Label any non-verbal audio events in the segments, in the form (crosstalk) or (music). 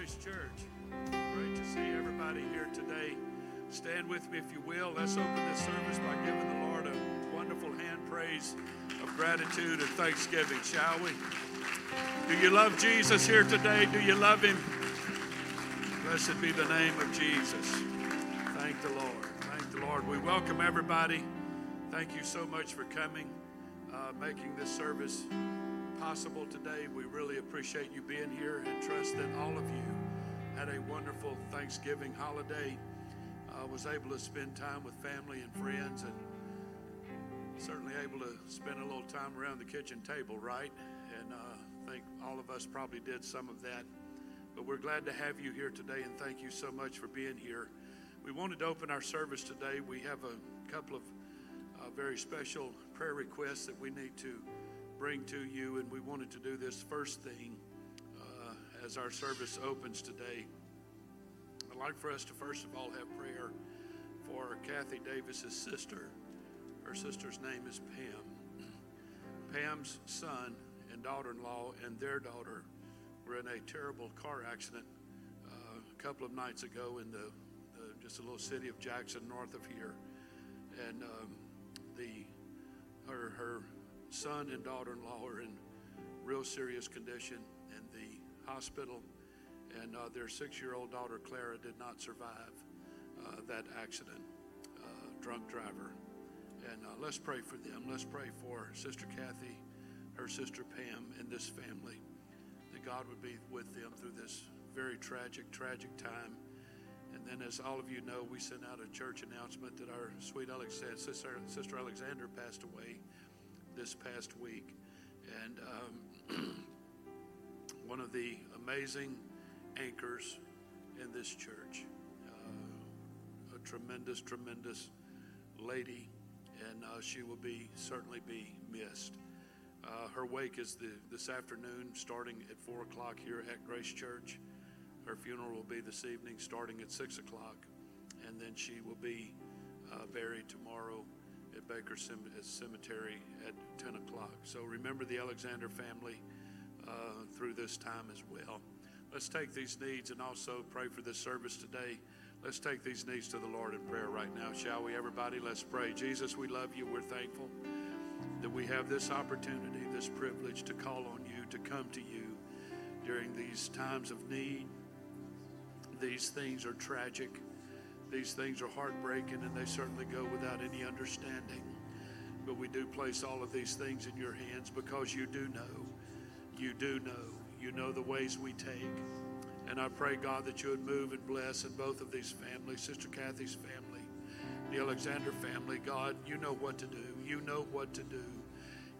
Grace Church. Great to see everybody here today. Stand with me if you will. Let's open this service by giving the Lord a wonderful hand praise of gratitude and thanksgiving, shall we? Do you love Jesus here today? Do you love Him? Blessed be the name of Jesus. Thank the Lord. Thank the Lord. We welcome everybody. Thank you so much for coming, uh, making this service possible today. We really appreciate you being here and trust that all of you had a wonderful Thanksgiving holiday. I was able to spend time with family and friends and certainly able to spend a little time around the kitchen table, right? And uh, I think all of us probably did some of that. But we're glad to have you here today and thank you so much for being here. We wanted to open our service today. We have a couple of uh, very special prayer requests that we need to bring to you, and we wanted to do this first thing as our service opens today. I'd like for us to first of all have prayer for Kathy Davis's sister. Her sister's name is Pam. Pam's son and daughter-in-law and their daughter were in a terrible car accident uh, a couple of nights ago in the, the, just a little city of Jackson, north of here, and um, the her her son and daughter in law are in real serious condition and the hospital, and uh, their six year old daughter, Clara, did not survive uh, that accident. Uh, drunk driver. And uh, let's pray for them. Let's pray for Sister Kathy, her sister Pam, and this family. That God would be with them through this very tragic, tragic time. And then, as all of you know, we sent out a church announcement that our sweet Alex said, Sister, Sister Alexander passed away this past week. And um, (clears throat) one of the amazing anchors in this church, uh, a tremendous, tremendous lady, and uh, she will be certainly be missed. Uh, her wake is the, this afternoon, starting at 4 o'clock here at Grace Church. Her funeral will be this evening, starting at 6 o'clock, and then she will be uh, buried tomorrow at Baker Cemetery at 10 o'clock. So remember the Alexander family uh, through this time as well. Let's take these needs and also pray for this service today. Let's take these needs to the Lord in prayer right now, shall we, everybody? Let's pray. Jesus, we love you. We're thankful that we have this opportunity, this privilege to call on you, to come to you during these times of need. These things are tragic. These things are heartbreaking and they certainly go without any understanding. But we do place all of these things in your hands because you do know. You do know. You know the ways we take. And I pray, God, that you would move and bless in both of these families, Sister Kathy's family, the Alexander family. God, you know what to do. You know what to do.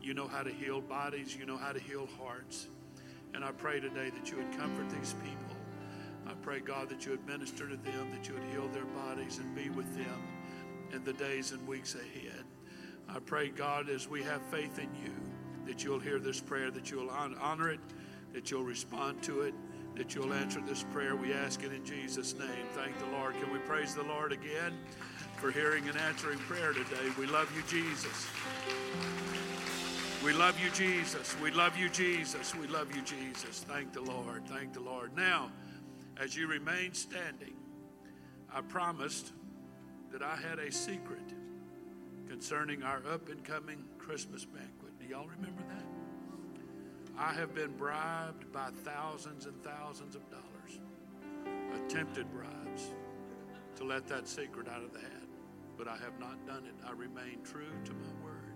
You know how to heal bodies. You know how to heal hearts. And I pray today that you would comfort these people. I pray, God, that you would minister to them, that you would heal their bodies and be with them in the days and weeks ahead. I pray, God, as we have faith in you, that you'll hear this prayer, that you'll honor it, that you'll respond to it, that you'll answer this prayer. We ask it in Jesus' name. Thank the Lord. Can we praise the Lord again for hearing and answering prayer today? We love you, Jesus. We love you, Jesus. We love you, Jesus. We love you, Jesus. Thank the Lord. Thank the Lord. Now, as you remain standing, I promised that I had a secret concerning our up and coming Christmas banquet. Y'all remember that? I have been bribed by thousands and thousands of dollars, attempted bribes, to let that secret out of the hat. But I have not done it. I remain true to my word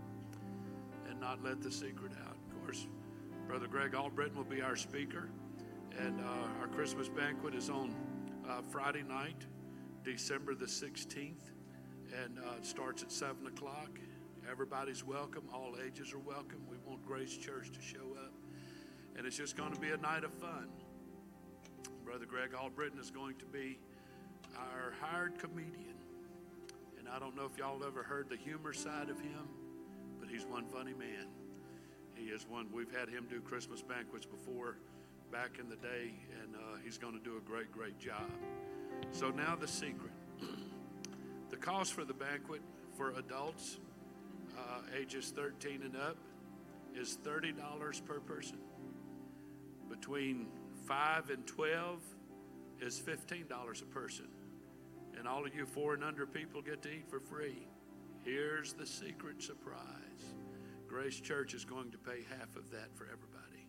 and not let the secret out. Of course, Brother Greg Albritton will be our speaker. And uh, our Christmas banquet is on uh, Friday night, December the 16th, and uh, starts at 7 o'clock. Everybody's welcome, all ages are welcome. We want Grace Church to show up. And it's just going to be a night of fun. Brother Greg Albritton is going to be our hired comedian. And I don't know if y'all ever heard the humor side of him, but he's one funny man. He is one, we've had him do Christmas banquets before back in the day, and uh, he's going to do a great, great job. So now the secret. (clears throat) the cost for the banquet for adults uh, ages 13 and up is $30 per person. Between 5 and 12 is $15 a person. And all of you four and under people get to eat for free. Here's the secret surprise Grace Church is going to pay half of that for everybody.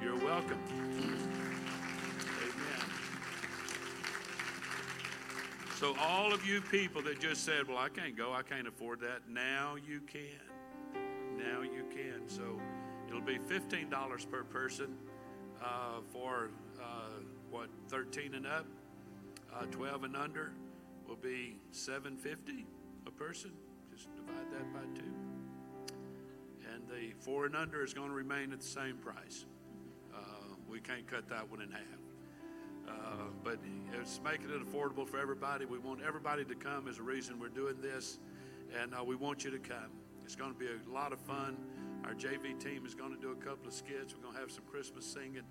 You're welcome. So, all of you people that just said, Well, I can't go, I can't afford that, now you can. Now you can. So, it'll be $15 per person uh, for uh, what, 13 and up? Uh, 12 and under will be 750 a person. Just divide that by two. And the four and under is going to remain at the same price. Uh, we can't cut that one in half. Uh, but it's making it affordable for everybody. We want everybody to come as a reason we're doing this, and uh, we want you to come. It's going to be a lot of fun. Our JV team is going to do a couple of skits. We're going to have some Christmas singing.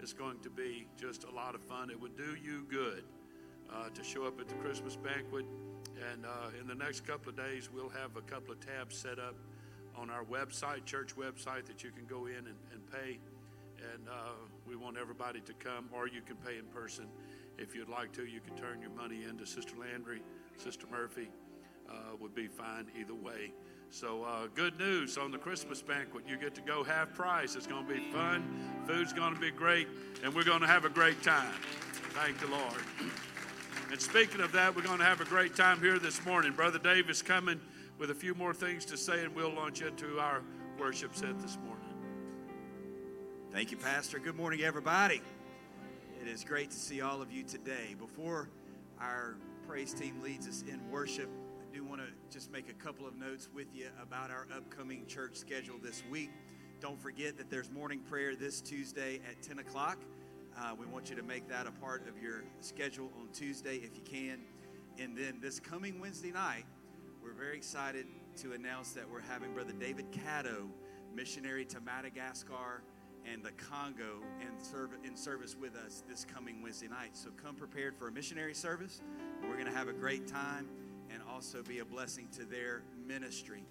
It's going to be just a lot of fun. It would do you good uh, to show up at the Christmas banquet. And uh, in the next couple of days, we'll have a couple of tabs set up on our website, church website, that you can go in and, and pay and uh, we want everybody to come, or you can pay in person. If you'd like to, you can turn your money into Sister Landry, Sister Murphy. Uh, would be fine either way. So, uh, good news on the Christmas banquet. You get to go half price. It's going to be fun. Food's going to be great, and we're going to have a great time. Thank the Lord. And speaking of that, we're going to have a great time here this morning. Brother Dave is coming with a few more things to say, and we'll launch into our worship set this morning. Thank you, Pastor. Good morning, everybody. It is great to see all of you today. Before our praise team leads us in worship, I do want to just make a couple of notes with you about our upcoming church schedule this week. Don't forget that there's morning prayer this Tuesday at 10 o'clock. Uh, we want you to make that a part of your schedule on Tuesday if you can. And then this coming Wednesday night, we're very excited to announce that we're having Brother David Caddo, missionary to Madagascar and the Congo in, serv- in service with us this coming Wednesday night. So come prepared for a missionary service. We're going to have a great time and also be a blessing to their ministry.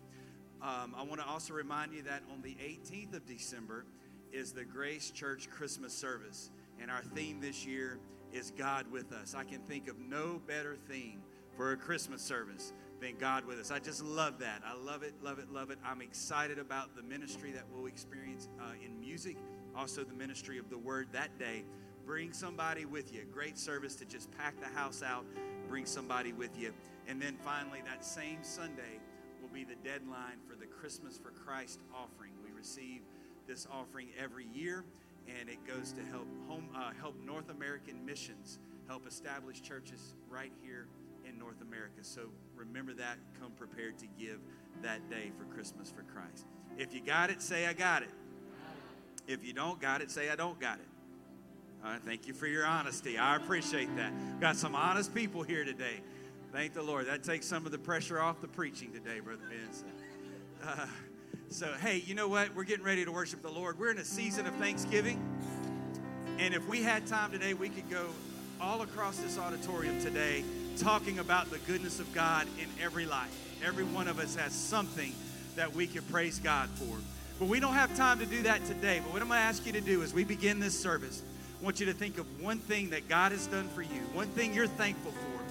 Um, I want to also remind you that on the 18th of December is the Grace Church Christmas service. And our theme this year is God with us. I can think of no better theme for a Christmas service than God with us. I just love that. I love it, love it, love it. I'm excited about the ministry that we'll experience uh, in music, also the ministry of the word that day. Bring somebody with you. Great service to just pack the house out, bring somebody with you. And then finally, that same Sunday will be the deadline for the Christmas for Christ offering. We receive this offering every year, and it goes to help home uh, help North American missions, help establish churches right here in North America. So remember that. Come prepared to give that day for Christmas for Christ. If you got it, say, I got it. If you don't got it, say, I don't got it. All right, thank you for your honesty. I appreciate that. Got some honest people here today. Thank the Lord. That takes some of the pressure off the preaching today, Brother Ben. Uh, so, hey, you know what? We're getting ready to worship the Lord. We're in a season of Thanksgiving. And if we had time today, we could go all across this auditorium today talking about the goodness of God in every life. Every one of us has something that we can praise God for. But we don't have time to do that today. But what I'm going to ask you to do as we begin this service, I want you to think of one thing that God has done for you, one thing you're thankful for.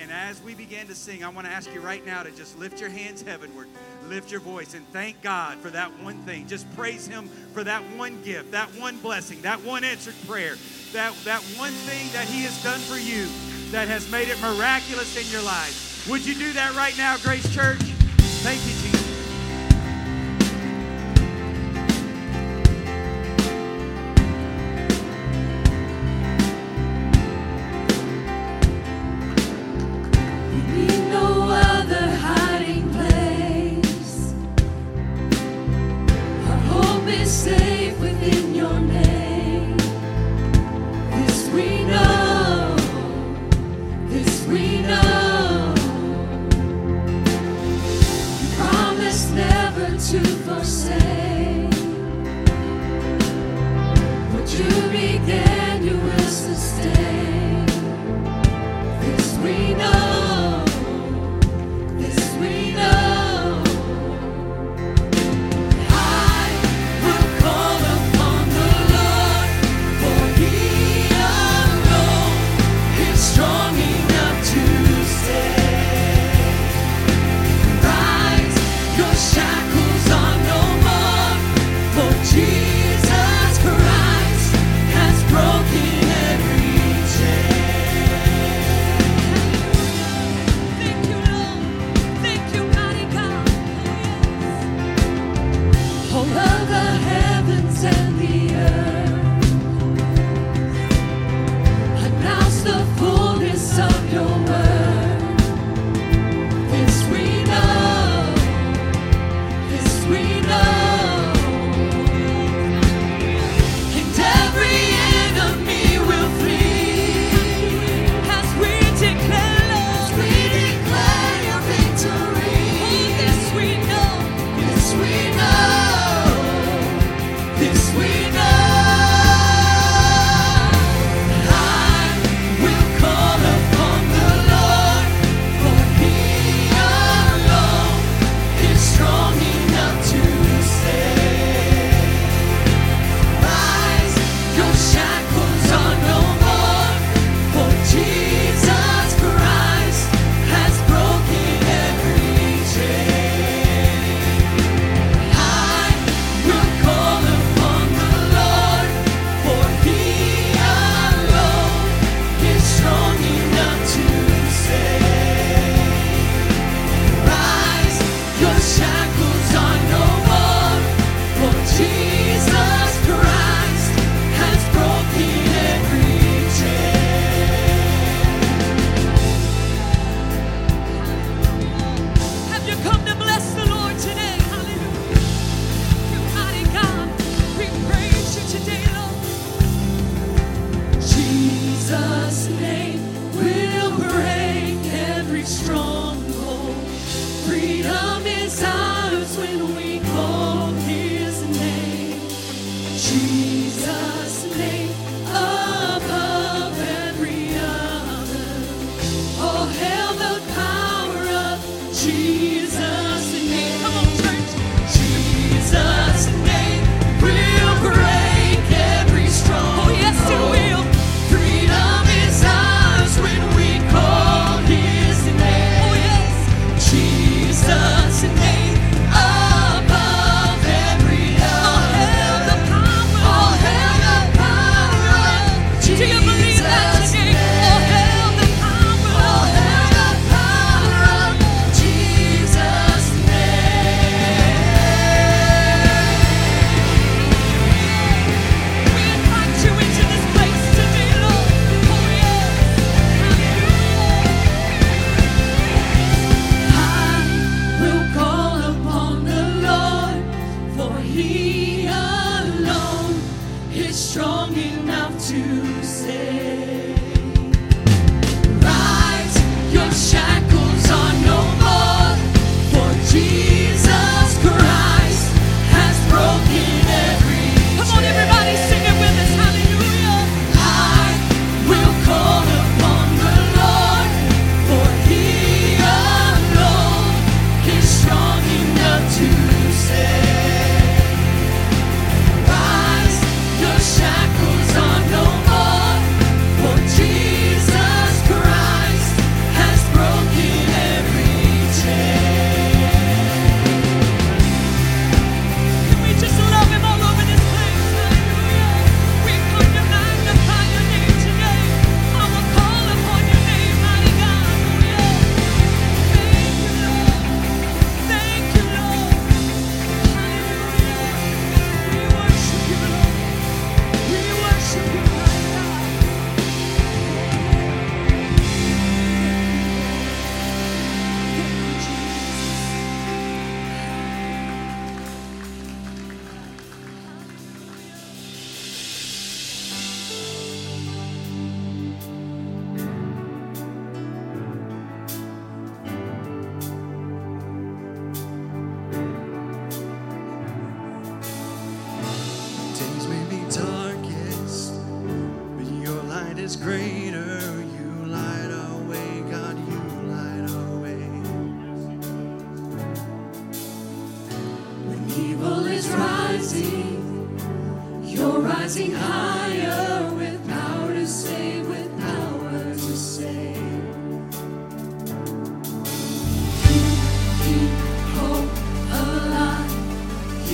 And as we begin to sing, I want to ask you right now to just lift your hands heavenward, lift your voice, and thank God for that one thing. Just praise Him for that one gift, that one blessing, that one answered prayer, that, that one thing that He has done for you that has made it miraculous in your life. Would you do that right now, Grace Church? Thank you, Jesus.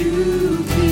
Stronger rose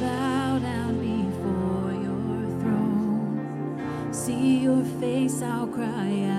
bow down before your throne. See your face, I'll cry out.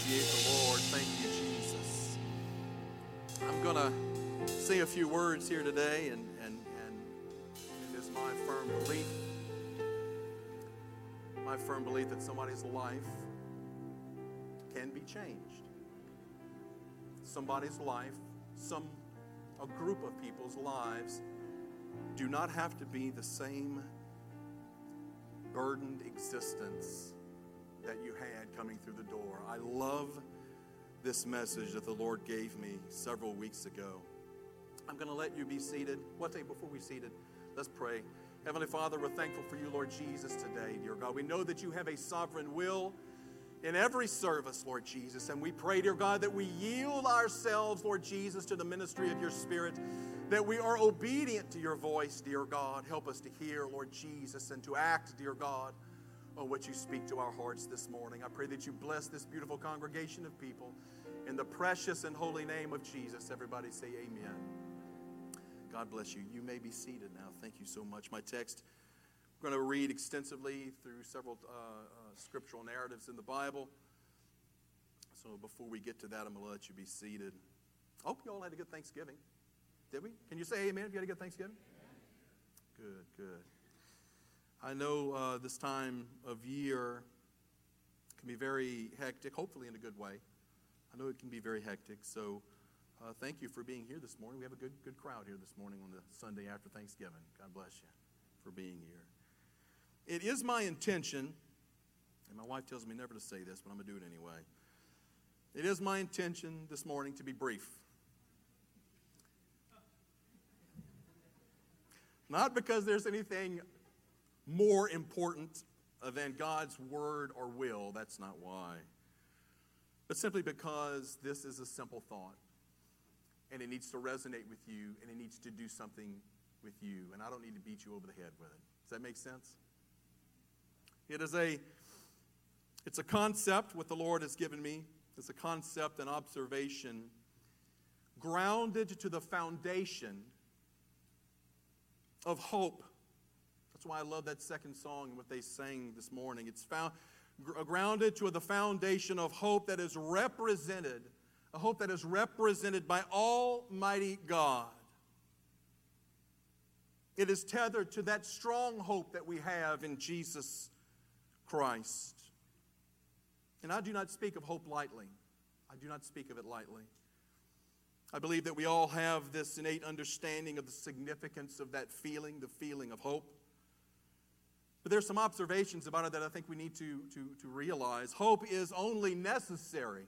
Appreciate the Lord. Thank you, Jesus. I'm going to say a few words here today, and, and, and it is my firm belief, my firm belief that somebody's life can be changed. Somebody's life, some a group of people's lives do not have to be the same burdened existence coming through the door. I love this message that the Lord gave me several weeks ago. I'm going to let you be seated. One thing before we seated, let's pray. Heavenly Father, we're thankful for you, Lord Jesus, today, dear God. We know that you have a sovereign will in every service, Lord Jesus. And we pray, dear God, that we yield ourselves, Lord Jesus, to the ministry of your Spirit, that we are obedient to your voice, dear God. Help us to hear, Lord Jesus, and to act, dear God, on what you speak to our hearts this morning. I pray that you bless this beautiful congregation of people. In the precious and holy name of Jesus, everybody say amen. God bless you. You may be seated now. Thank you so much. My text, we're going to read extensively through several uh, uh, scriptural narratives in the Bible. So before we get to that, I'm going to let you be seated. I hope you all had a good Thanksgiving. Did we? Can you say amen if you had a good Thanksgiving? Good, good. I know uh, this time of year can be very hectic, hopefully in a good way. I know it can be very hectic, so uh, thank you for being here this morning. We have a good, good crowd here this morning on the Sunday after Thanksgiving. God bless you for being here. It is my intention, and my wife tells me never to say this, but I'm going to do it anyway. It is my intention this morning to be brief. Not because there's anything more important than God's word or will, that's not why. But simply because this is a simple thought and it needs to resonate with you and it needs to do something with you. And I don't need to beat you over the head with it. Does that make sense? It is a it's a concept what the Lord has given me. It's a concept and observation grounded to the foundation of hope. That's why I love that second song and what they sang this morning. It's found uh, grounded to the foundation of hope that is represented, a hope that is represented by Almighty God. It is tethered to that strong hope that we have in Jesus Christ. And I do not speak of hope lightly. I do not speak of it lightly. I believe that we all have this innate understanding of the significance of that feeling, the feeling of hope. But there's some observations about it that I think we need to, to, to realize. Hope is only necessary,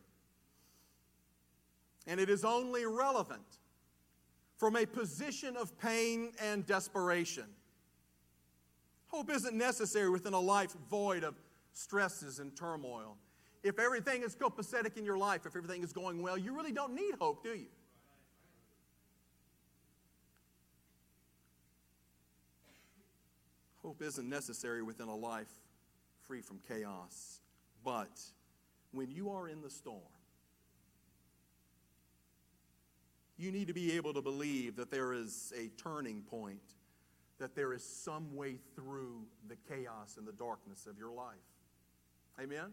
and it is only relevant from a position of pain and desperation. Hope isn't necessary within a life void of stresses and turmoil. If everything is copacetic in your life, if everything is going well, you really don't need hope, do you? Hope isn't necessary within a life free from chaos. But when you are in the storm, you need to be able to believe that there is a turning point, that there is some way through the chaos and the darkness of your life. Amen?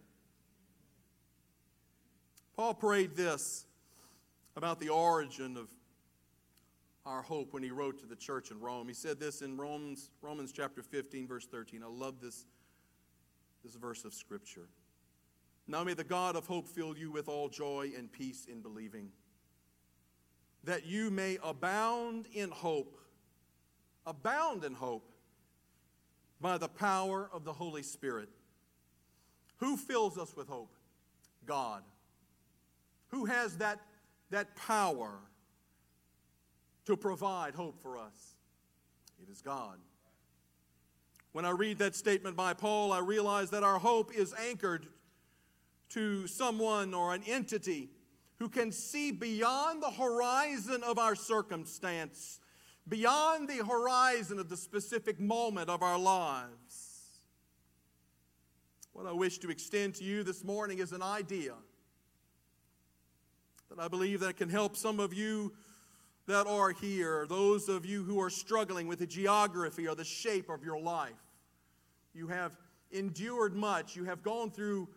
Paul prayed this about the origin of our hope when he wrote to the church in Rome. He said this in Romans, Romans chapter 15, verse 13. I love this, this verse of Scripture. Now may the God of hope fill you with all joy and peace in believing, that you may abound in hope, abound in hope by the power of the Holy Spirit. Who fills us with hope? God. Who has that, that power to provide hope for us? It is God. When I read that statement by Paul, I realize that our hope is anchored to someone or an entity who can see beyond the horizon of our circumstance, beyond the horizon of the specific moment of our lives. What I wish to extend to you this morning is an idea that I believe that can help some of you that are here, those of you who are struggling with the geography or the shape of your life. You have endured much, you have gone through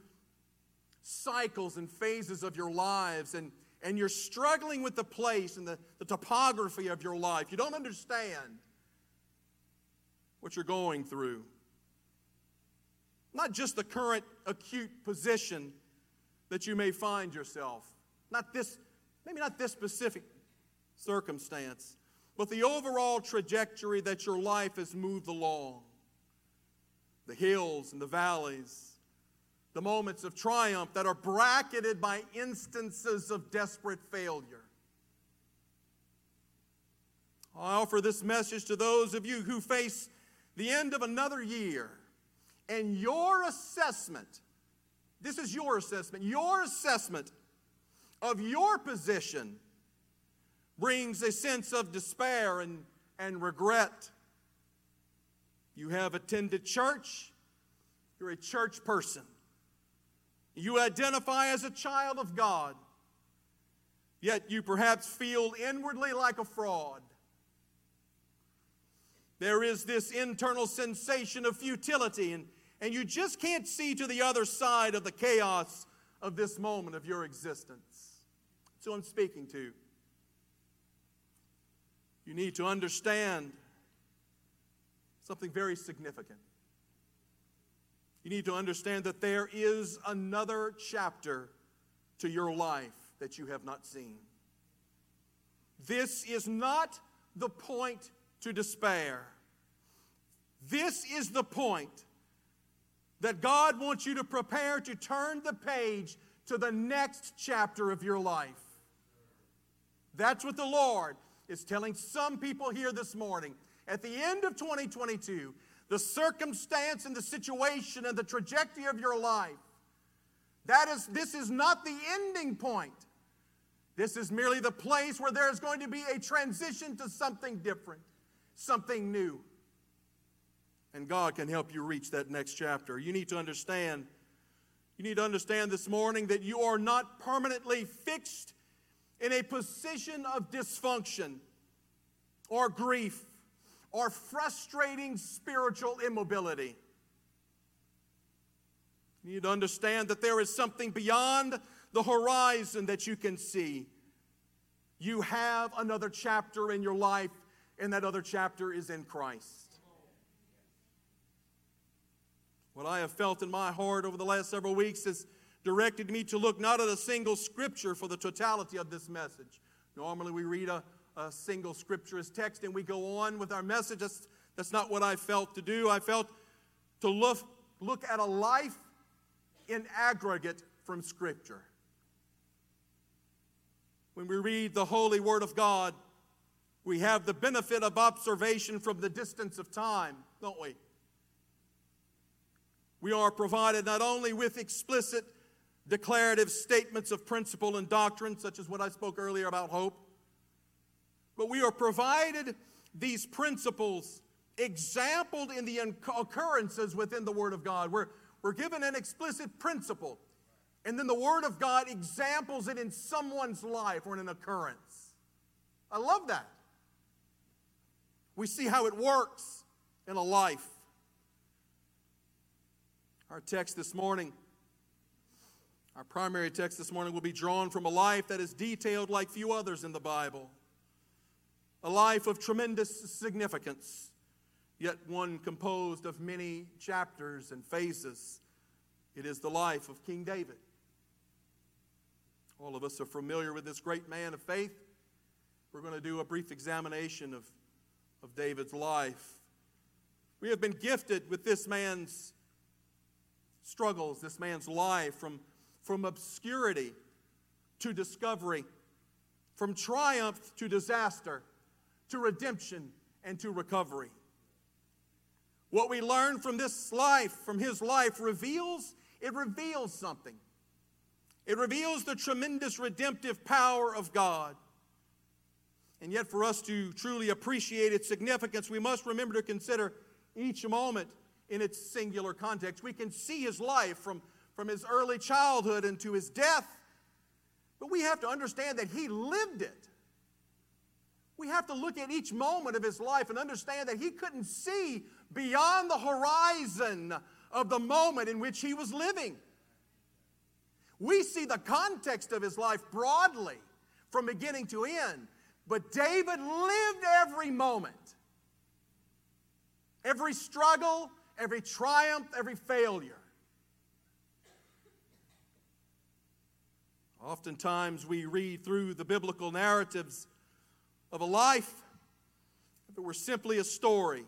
cycles and phases of your lives, and, and you're struggling with the place and the, the topography of your life. You don't understand what you're going through. Not just the current acute position that you may find yourself, not this, maybe not this specific circumstance, but the overall trajectory that your life has moved along. The hills and the valleys, the moments of triumph that are bracketed by instances of desperate failure. I offer this message to those of you who face the end of another year and your assessment. This is your assessment. Your assessment of your position brings a sense of despair and, and regret. You have attended church, you're a church person. You identify as a child of God, yet you perhaps feel inwardly like a fraud. There is this internal sensation of futility, and, and you just can't see to the other side of the chaos of this moment of your existence. So I'm speaking to. You need to understand something very significant. You need to understand that there is another chapter to your life that you have not seen. This is not the point to despair. This is the point that God wants you to prepare to turn the page to the next chapter of your life. That's what the Lord is telling some people here this morning. At the end of 2022, the circumstance and the situation and the trajectory of your life, that is, this is not the ending point. This is merely the place where there is going to be a transition to something different, something new. And God can help you reach that next chapter. You need to understand, you need to understand this morning that you are not permanently fixed in a position of dysfunction or grief or frustrating spiritual immobility. You need to understand that there is something beyond the horizon that you can see. You have another chapter in your life, and that other chapter is in Christ. What I have felt in my heart over the last several weeks has directed me to look not at a single scripture for the totality of this message, Normally, we read a, a single scripturous text and we go on with our message. That's, that's not what I felt to do. I felt to look, look at a life in aggregate from Scripture. When we read the Holy Word of God, we have the benefit of observation from the distance of time, don't we? We are provided not only with explicit declarative statements of principle and doctrine, such as what I spoke earlier about hope, but we are provided these principles exampled in the occurrences within the Word of God. We're, we're given an explicit principle, and then the Word of God examples it in someone's life or in an occurrence. I love that. We see how it works in a life. Our text this morning, our primary text this morning, will be drawn from a life that is detailed like few others in the Bible. A life of tremendous significance yet one composed of many chapters and phases. It is the life of King David. All of us are familiar with this great man of faith. We're going to do a brief examination of, of David's life. We have been gifted with this man's struggles, this man's life, from, from obscurity to discovery, from triumph to disaster, to redemption and to recovery. What we learn from this life, from his life, reveals, it reveals something. It reveals the tremendous redemptive power of God. And yet, for us to truly appreciate its significance, we must remember to consider each moment in its singular context. We can see his life from, from his early childhood into his death, but we have to understand that he lived it. We have to look at each moment of his life and understand that he couldn't see beyond the horizon of the moment in which he was living. We see the context of his life broadly from beginning to end, but David lived every moment. Every struggle, every triumph, every failure. Oftentimes we read through the biblical narratives of a life if it were simply a story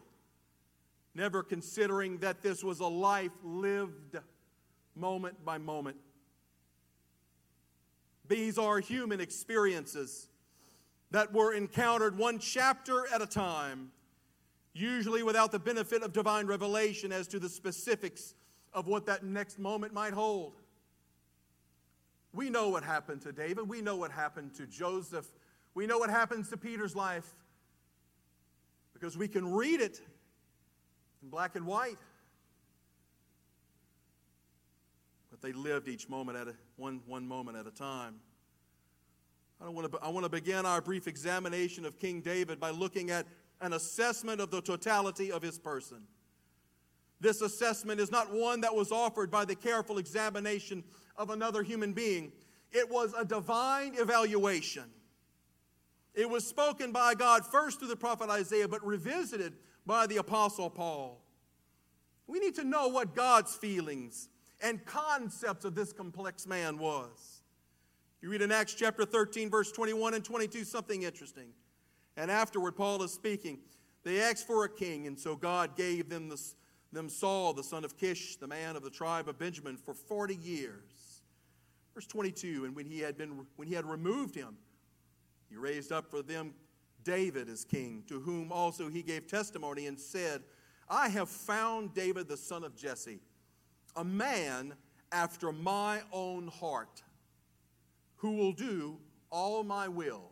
never considering that this was a life lived moment by moment. These are human experiences that were encountered one chapter at a time, usually without the benefit of divine revelation as to the specifics of what that next moment might hold. We know what happened to David. We know what happened to Joseph. We know what happens to Peter's life because we can read it in black and white. But they lived each moment at a, one, one moment at a time. I, want to, I want to begin our brief examination of King David by looking at an assessment of the totality of his person. This assessment is not one that was offered by the careful examination of another human being, it was a divine evaluation. It was spoken by God first through the prophet Isaiah, but revisited by the Apostle Paul. We need to know what God's feelings and concepts of this complex man was. You read in Acts chapter 13, verse 21 and 22, something interesting. And afterward, Paul is speaking. They asked for a king, and so God gave them, them Saul, the son of Kish, the man of the tribe of Benjamin, for 40 years. Verse 22, and when he had, been, when he had removed him, he raised up for them David as king, to whom also he gave testimony and said, I have found David the son of Jesse, a man after my own heart, who will do all my will.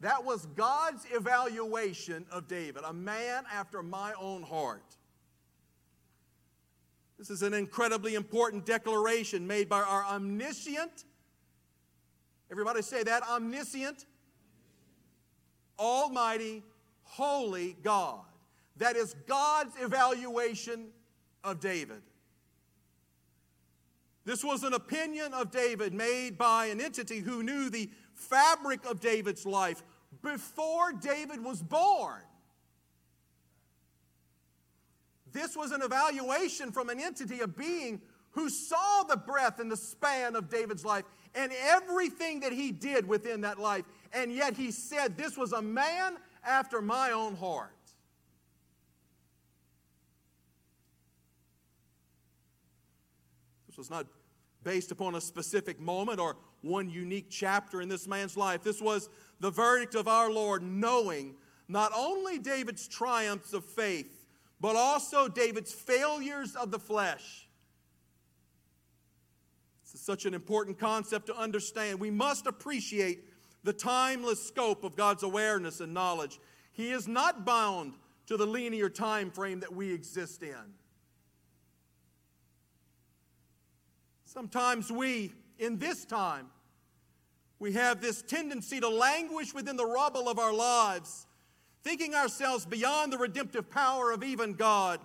That was God's evaluation of David, a man after my own heart. This is an incredibly important declaration made by our omniscient, everybody say that, omniscient, almighty, holy God. That is God's evaluation of David. This was an opinion of David made by an entity who knew the fabric of David's life before David was born. This was an evaluation from an entity, a being who saw the breadth and the span of David's life and everything that he did within that life and yet he said, This was a man after my own heart. This was not based upon a specific moment or one unique chapter in this man's life. This was the verdict of our Lord, knowing not only David's triumphs of faith, but also David's failures of the flesh. Is such an important concept to understand. We must appreciate the timeless scope of God's awareness and knowledge. He is not bound to the linear time frame that we exist in. Sometimes we, in this time, we have this tendency to languish within the rubble of our lives, thinking ourselves beyond the redemptive power of even God.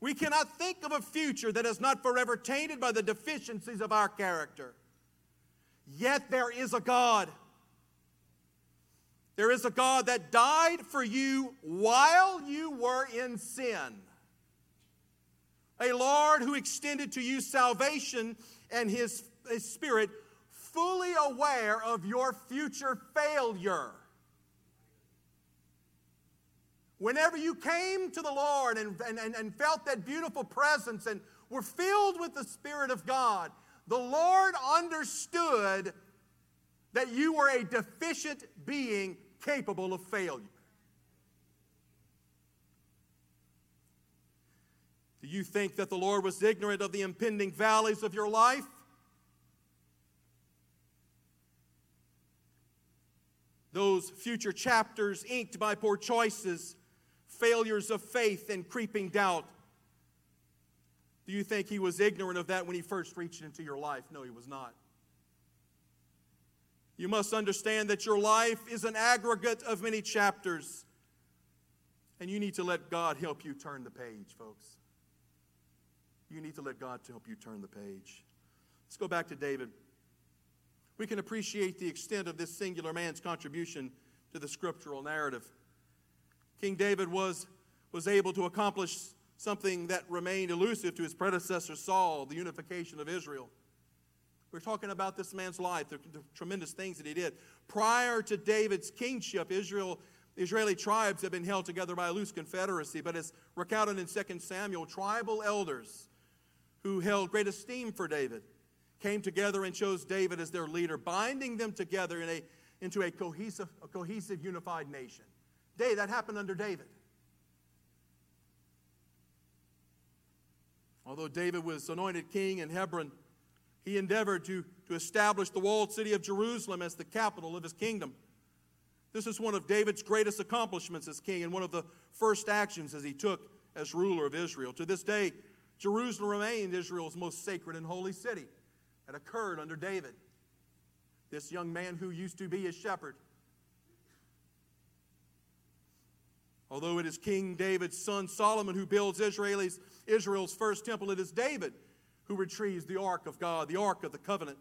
We cannot think of a future that is not forever tainted by the deficiencies of our character. Yet there is a God. There is a God that died for you while you were in sin. A Lord who extended to you salvation and his, his Spirit fully aware of your future failure. Whenever you came to the Lord and, and, and, felt that beautiful presence and were filled with the Spirit of God, the Lord understood that you were a deficient being capable of failure. Do you think that the Lord was ignorant of the impending valleys of your life? those future chapters inked by poor choices, failures of faith, and creeping doubt. Do you think he was ignorant of that when he first reached into your life? No, he was not. You must understand that your life is an aggregate of many chapters, and you need to let God help you turn the page, folks. You need to let God help you turn the page. Let's go back to David we can appreciate the extent of this singular man's contribution to the scriptural narrative. King David was, was able to accomplish something that remained elusive to his predecessor Saul, the unification of Israel. We're talking about this man's life, the, the tremendous things that he did. Prior to David's kingship, Israel, Israeli tribes had been held together by a loose confederacy, but as recounted in 2 Samuel, tribal elders who held great esteem for David came together and chose David as their leader, binding them together in a, into a cohesive, a cohesive, unified nation. Day, that happened under David. Although David was anointed king in Hebron, he endeavored to, to establish the walled city of Jerusalem as the capital of his kingdom. This is one of David's greatest accomplishments as king and one of the first actions as he took as ruler of Israel. To this day, Jerusalem remained Israel's most sacred and holy city that occurred under David. This young man who used to be a shepherd. Although it is King David's son Solomon who builds Israel's, Israel's first temple, it is David who retrieves the ark of God, the ark of the covenant,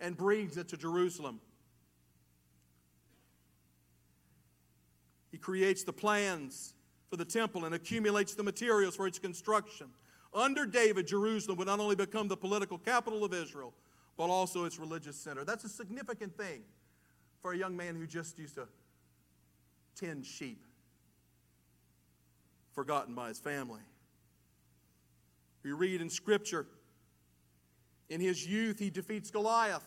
and brings it to Jerusalem. He creates the plans for the temple and accumulates the materials for its construction. Under David, Jerusalem would not only become the political capital of Israel, but also its religious center. That's a significant thing for a young man who just used to tend sheep, forgotten by his family. We read in Scripture, in his youth, he defeats Goliath,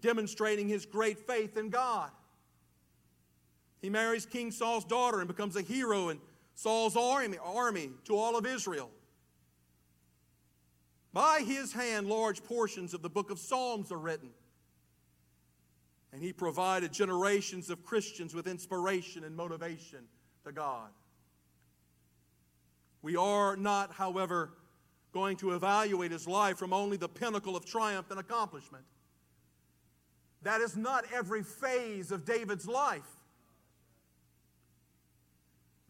demonstrating his great faith in God. He marries King Saul's daughter and becomes a hero in Saul's army, army to all of Israel. By his hand, large portions of the book of Psalms are written. And he provided generations of Christians with inspiration and motivation to God. We are not, however, going to evaluate his life from only the pinnacle of triumph and accomplishment. That is not every phase of David's life.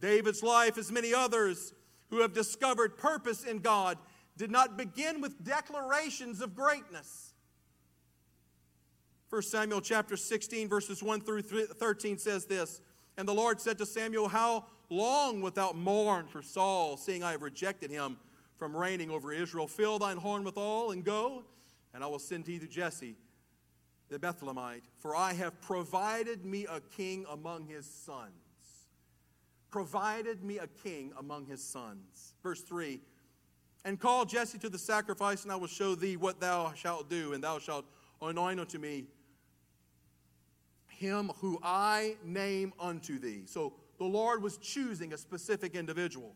David's life, as many others who have discovered purpose in God, did not begin with declarations of greatness. 1 Samuel chapter 16, verses 1 through 13 says this And the Lord said to Samuel, How long wilt thou mourn for Saul, seeing I have rejected him from reigning over Israel? Fill thine horn with oil and go, and I will send thee to Jesse the Bethlehemite, for I have provided me a king among his sons. Provided me a king among his sons. Verse 3 And call Jesse to the sacrifice, and I will show thee what thou shalt do, and thou shalt anoint unto me him who I name unto thee. So the Lord was choosing a specific individual.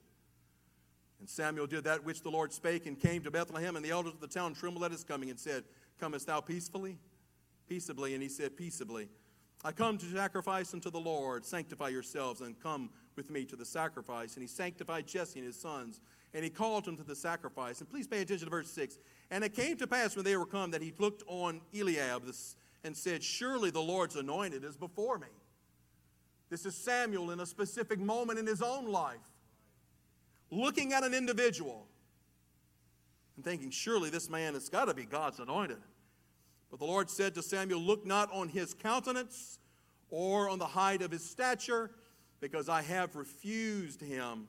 And Samuel did that which the Lord spake and came to Bethlehem, and the elders of the town trembled at his coming and said, Comest thou peacefully? Peaceably. And he said, Peaceably. I come to sacrifice unto the Lord. Sanctify yourselves and come with me to the sacrifice. And he sanctified Jesse and his sons, and he called them to the sacrifice. And please pay attention to verse 6. And it came to pass when they were come that he looked on Eliab and said, Surely the Lord's anointed is before me. This is Samuel in a specific moment in his own life, looking at an individual and thinking, Surely this man has got to be God's anointed. But the Lord said to Samuel, Look not on his countenance or on the height of his stature, because I have refused him.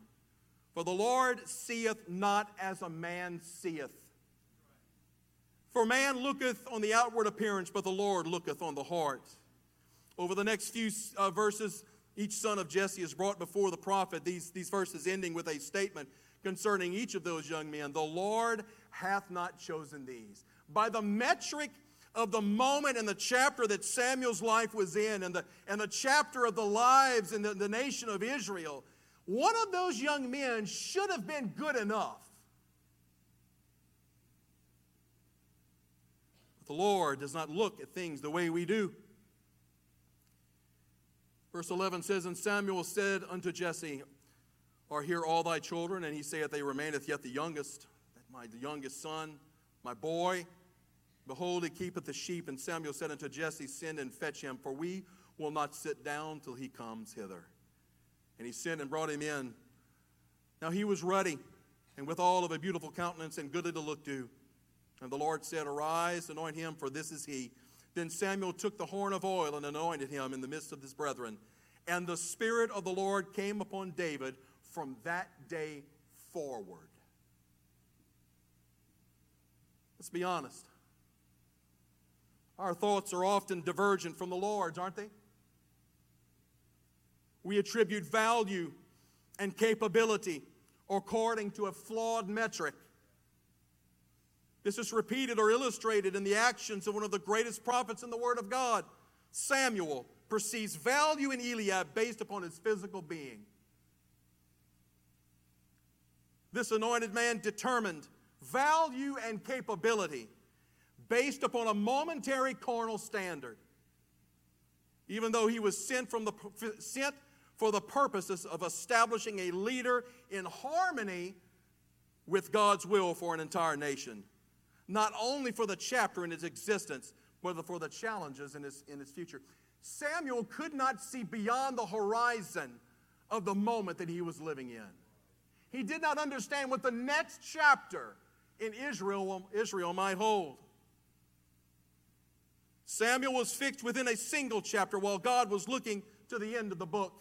For the Lord seeth not as a man seeth. For man looketh on the outward appearance, but the Lord looketh on the heart. Over the next few uh, verses, each son of Jesse is brought before the prophet. These, these verses ending with a statement concerning each of those young men The Lord hath not chosen these. By the metric of the moment and the chapter that Samuel's life was in, and the, and the chapter of the lives in the, the nation of Israel, one of those young men should have been good enough. But the Lord does not look at things the way we do. Verse 11 says, And Samuel said unto Jesse, Are here all thy children? And he saith, They remaineth yet the youngest, that my youngest son, my boy. Behold, he keepeth the sheep. And Samuel said unto Jesse, Send and fetch him, for we will not sit down till he comes hither. And he sent and brought him in. Now he was ruddy, and with all of a beautiful countenance, and goodly to look to. And the Lord said, Arise, anoint him, for this is he. Then Samuel took the horn of oil and anointed him in the midst of his brethren. And the Spirit of the Lord came upon David from that day forward. Let's be honest. Our thoughts are often divergent from the Lord's, aren't they? We attribute value and capability according to a flawed metric. This is repeated or illustrated in the actions of one of the greatest prophets in the Word of God. Samuel perceives value in Eliab based upon his physical being. This anointed man determined value and capability based upon a momentary carnal standard. Even though he was sent, from the, sent for the purposes of establishing a leader in harmony with God's will for an entire nation not only for the chapter in its existence, but for the challenges in its, in its future. Samuel could not see beyond the horizon of the moment that he was living in. He did not understand what the next chapter in Israel, Israel might hold. Samuel was fixed within a single chapter while God was looking to the end of the book.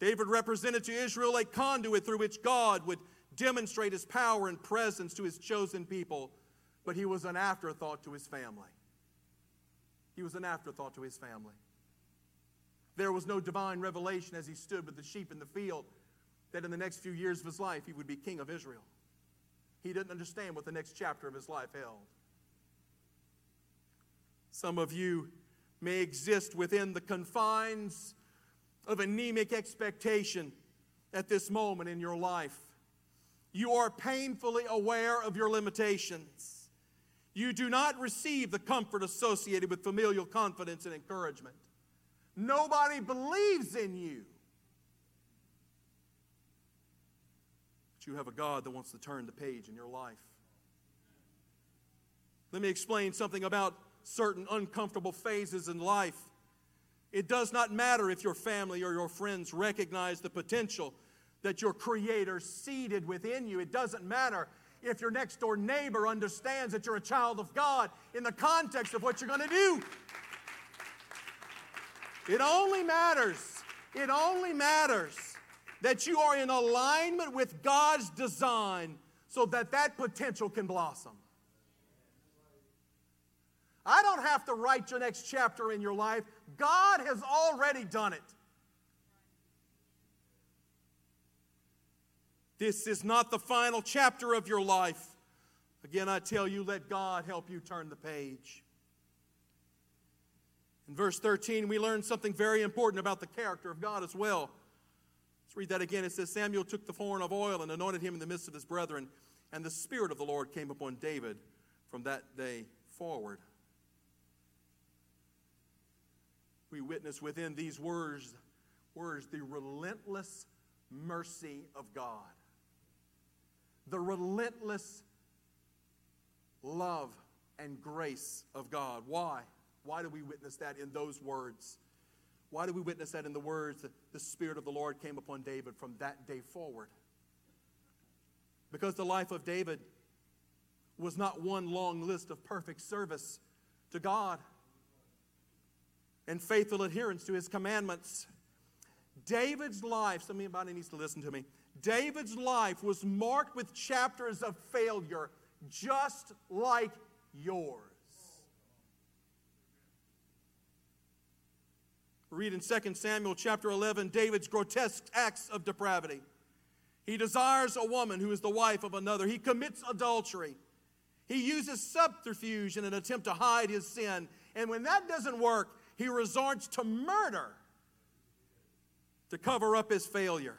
David represented to Israel a conduit through which God would demonstrate his power and presence to his chosen people, but he was an afterthought to his family. He was an afterthought to his family. There was no divine revelation as he stood with the sheep in the field that in the next few years of his life he would be king of Israel. He didn't understand what the next chapter of his life held. Some of you may exist within the confines of anemic expectation at this moment in your life. You are painfully aware of your limitations. You do not receive the comfort associated with familial confidence and encouragement. Nobody believes in you. But you have a God that wants to turn the page in your life. Let me explain something about certain uncomfortable phases in life. It does not matter if your family or your friends recognize the potential that your Creator seated within you. It doesn't matter if your next door neighbor understands that you're a child of God in the context of what you're going to do. It only matters, it only matters that you are in alignment with God's design so that that potential can blossom. I don't have to write your next chapter in your life. God has already done it. This is not the final chapter of your life. Again, I tell you, let God help you turn the page. In verse 13, we learn something very important about the character of God as well. Let's read that again. It says Samuel took the horn of oil and anointed him in the midst of his brethren, and the Spirit of the Lord came upon David from that day forward. We witness within these words, words the relentless mercy of God, the relentless love and grace of God. Why? Why do we witness that in those words? Why do we witness that in the words that the Spirit of the Lord came upon David from that day forward? Because the life of David was not one long list of perfect service to God and faithful adherence to his commandments. David's life, somebody needs to listen to me. David's life was marked with chapters of failure, just like yours. read in 2 Samuel chapter 11 David's grotesque acts of depravity. He desires a woman who is the wife of another. He commits adultery. He uses subterfuge in an attempt to hide his sin. And when that doesn't work, he resorts to murder to cover up his failure.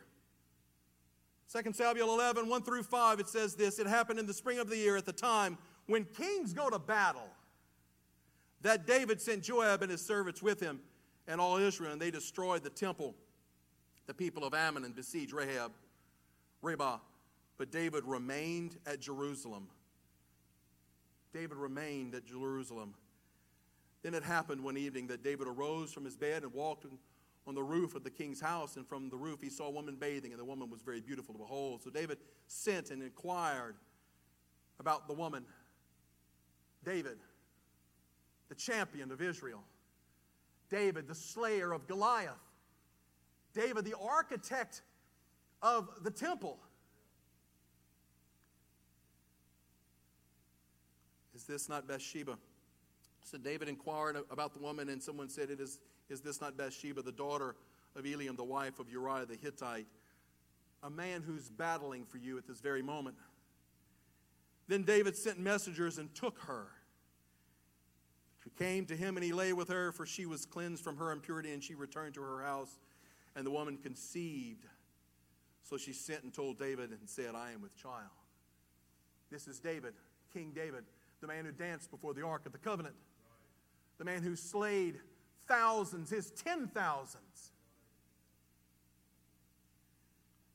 2 Samuel 11, 1 through 5, it says this It happened in the spring of the year at the time when kings go to battle that David sent Joab and his servants with him and all Israel, and they destroyed the temple, the people of Ammon, and besieged Rahab, Rabbah. But David remained at Jerusalem. David remained at Jerusalem. Then it happened one evening that David arose from his bed and walked on the roof of the king's house, and from the roof he saw a woman bathing, and the woman was very beautiful to behold. So David sent and inquired about the woman. David, the champion of Israel. David, the slayer of Goliath. David, the architect of the temple. Is this not Bathsheba? So David inquired about the woman, and someone said, it is, is this not Bathsheba, the daughter of Eliam, the wife of Uriah the Hittite? A man who's battling for you at this very moment. Then David sent messengers and took her she came to him and he lay with her, for she was cleansed from her impurity, and she returned to her house. And the woman conceived. So she sent and told David and said, I am with child. This is David, King David, the man who danced before the Ark of the Covenant, the man who slayed thousands, his ten thousands.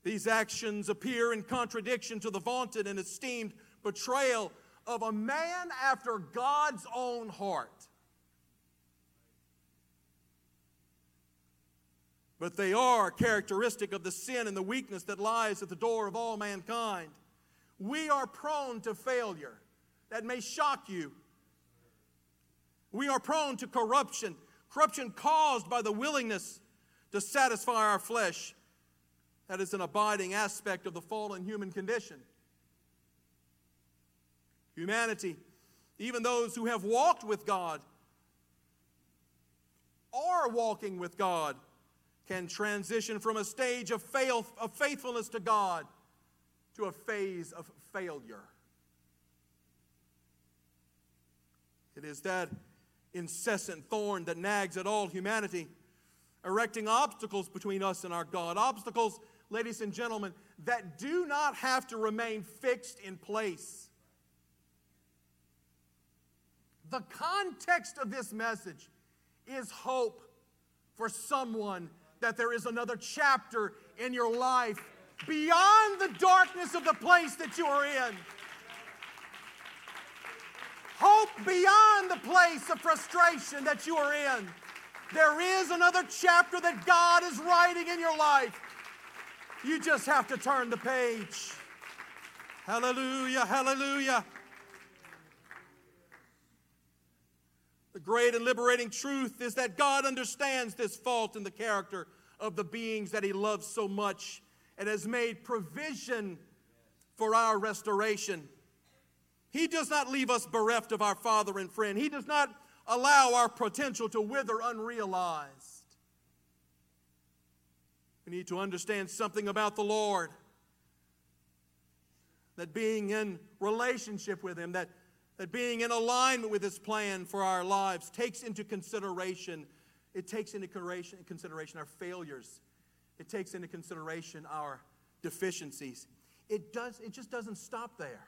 These actions appear in contradiction to the vaunted and esteemed betrayal of a man after God's own heart. But they are characteristic of the sin and the weakness that lies at the door of all mankind. We are prone to failure. That may shock you. We are prone to corruption, corruption caused by the willingness to satisfy our flesh. That is an abiding aspect of the fallen human condition humanity, even those who have walked with God, are walking with God, can transition from a stage of, fail, of faithfulness to God to a phase of failure. It is that incessant thorn that nags at all humanity, erecting obstacles between us and our God. Obstacles, ladies and gentlemen, that do not have to remain fixed in place. The context of this message is hope for someone that there is another chapter in your life beyond the darkness of the place that you are in. Hope beyond the place of frustration that you are in. There is another chapter that God is writing in your life. You just have to turn the page. Hallelujah, hallelujah. The great and liberating truth is that God understands this fault in the character of the beings that He loves so much and has made provision for our restoration. He does not leave us bereft of our Father and friend. He does not allow our potential to wither unrealized. We need to understand something about the Lord. That being in relationship with Him, that, that being in alignment with His plan for our lives takes into consideration, it takes into consideration our failures. It takes into consideration our deficiencies. It, does, it just doesn't stop there.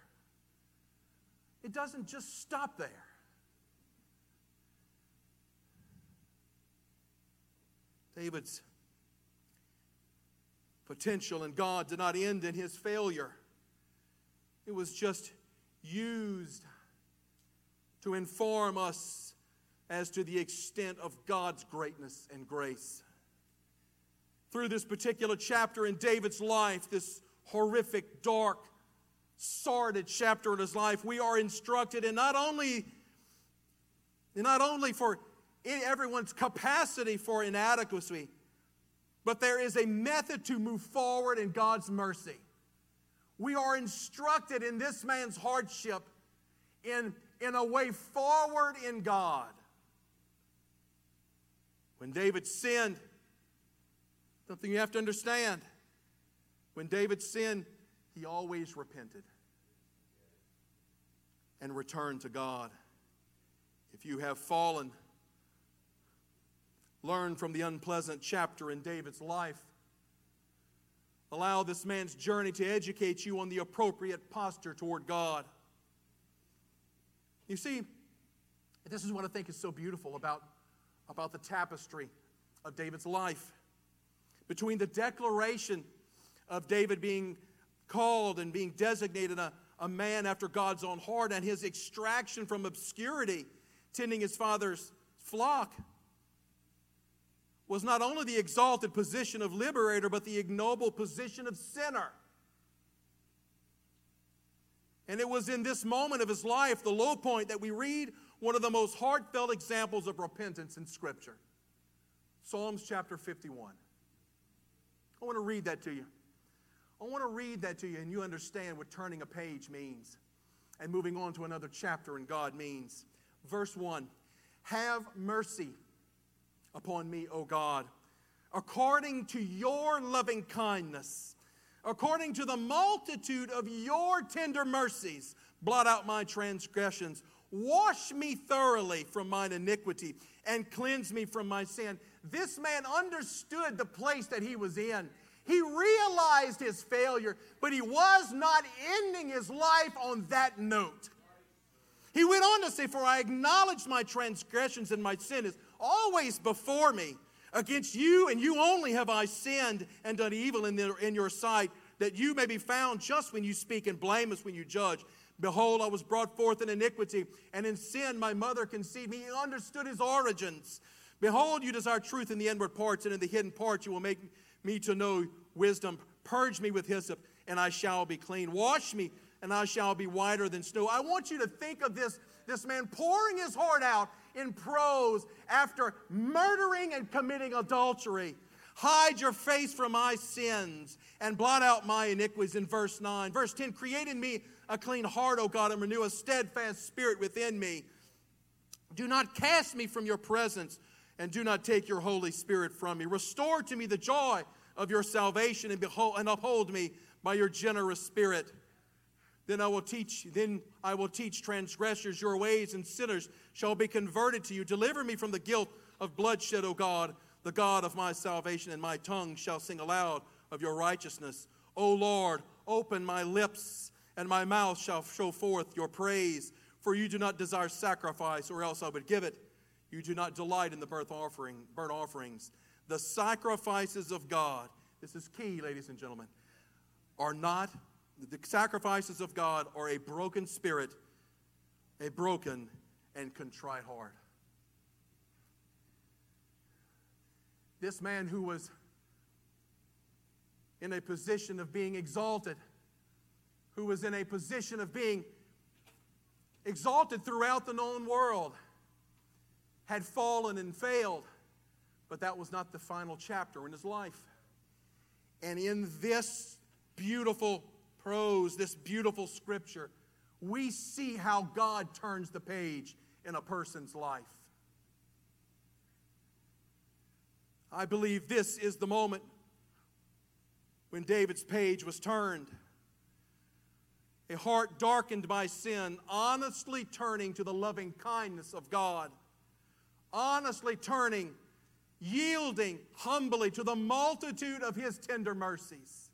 It doesn't just stop there. David's potential in God did not end in his failure, it was just used to inform us as to the extent of God's greatness and grace. Through this particular chapter in David's life, this horrific, dark, sordid chapter in his life, we are instructed in not only, not only for everyone's capacity for inadequacy, but there is a method to move forward in God's mercy. We are instructed in this man's hardship in, in a way forward in God. When David sinned, something you have to understand. When David sinned, he always repented and return to God. If you have fallen, learn from the unpleasant chapter in David's life. Allow this man's journey to educate you on the appropriate posture toward God. You see, this is what I think is so beautiful about, about the tapestry of David's life. Between the declaration of David being called and being designated a, a man after God's own heart and his extraction from obscurity, tending his father's flock, was not only the exalted position of liberator, but the ignoble position of sinner. And it was in this moment of his life, the low point, that we read one of the most heartfelt examples of repentance in Scripture Psalms chapter 51. I want to read that to you. I want to read that to you, and you understand what turning a page means and moving on to another chapter in God means. Verse 1 Have mercy upon me, O God, according to your loving kindness, according to the multitude of your tender mercies, blot out my transgressions. Wash me thoroughly from mine iniquity and cleanse me from my sin. This man understood the place that he was in. He realized his failure, but he was not ending his life on that note. He went on to say, For I acknowledge my transgressions and my sin is always before me. Against you and you only have I sinned and done evil in, the, in your sight, that you may be found just when you speak and blameless when you judge. Behold, I was brought forth in iniquity, and in sin my mother conceived me. He understood his origins. Behold, you desire truth in the inward parts, and in the hidden parts you will make me to know wisdom. Purge me with hyssop, and I shall be clean. Wash me, and I shall be whiter than snow. I want you to think of this, this man pouring his heart out in prose after murdering and committing adultery. Hide your face from my sins and blot out my iniquities in verse 9. Verse 10 Create in me a clean heart, O God, and renew a steadfast spirit within me. Do not cast me from your presence, and do not take your Holy Spirit from me. Restore to me the joy of your salvation, and, behold, and uphold me by your generous spirit. Then I will teach, then I will teach transgressors your ways, and sinners shall be converted to you. Deliver me from the guilt of bloodshed, O God, the God of my salvation, and my tongue shall sing aloud of your righteousness. O Lord, open my lips, and my mouth shall show forth your praise. For you do not desire sacrifice, or else I would give it. You do not delight in the burnt offering, burnt offerings. The sacrifices of God, this is key, ladies and gentlemen, are not the sacrifices of God are a broken spirit, a broken and contrite heart. This man who was in a position of being exalted, who was in a position of being exalted throughout the known world, had fallen and failed, but that was not the final chapter in his life. And in this beautiful prose, this beautiful scripture, we see how God turns the page in a person's life. I believe this is the moment when David's page was turned. A heart darkened by sin, honestly turning to the loving kindness of God honestly turning, yielding humbly to the multitude of His tender mercies.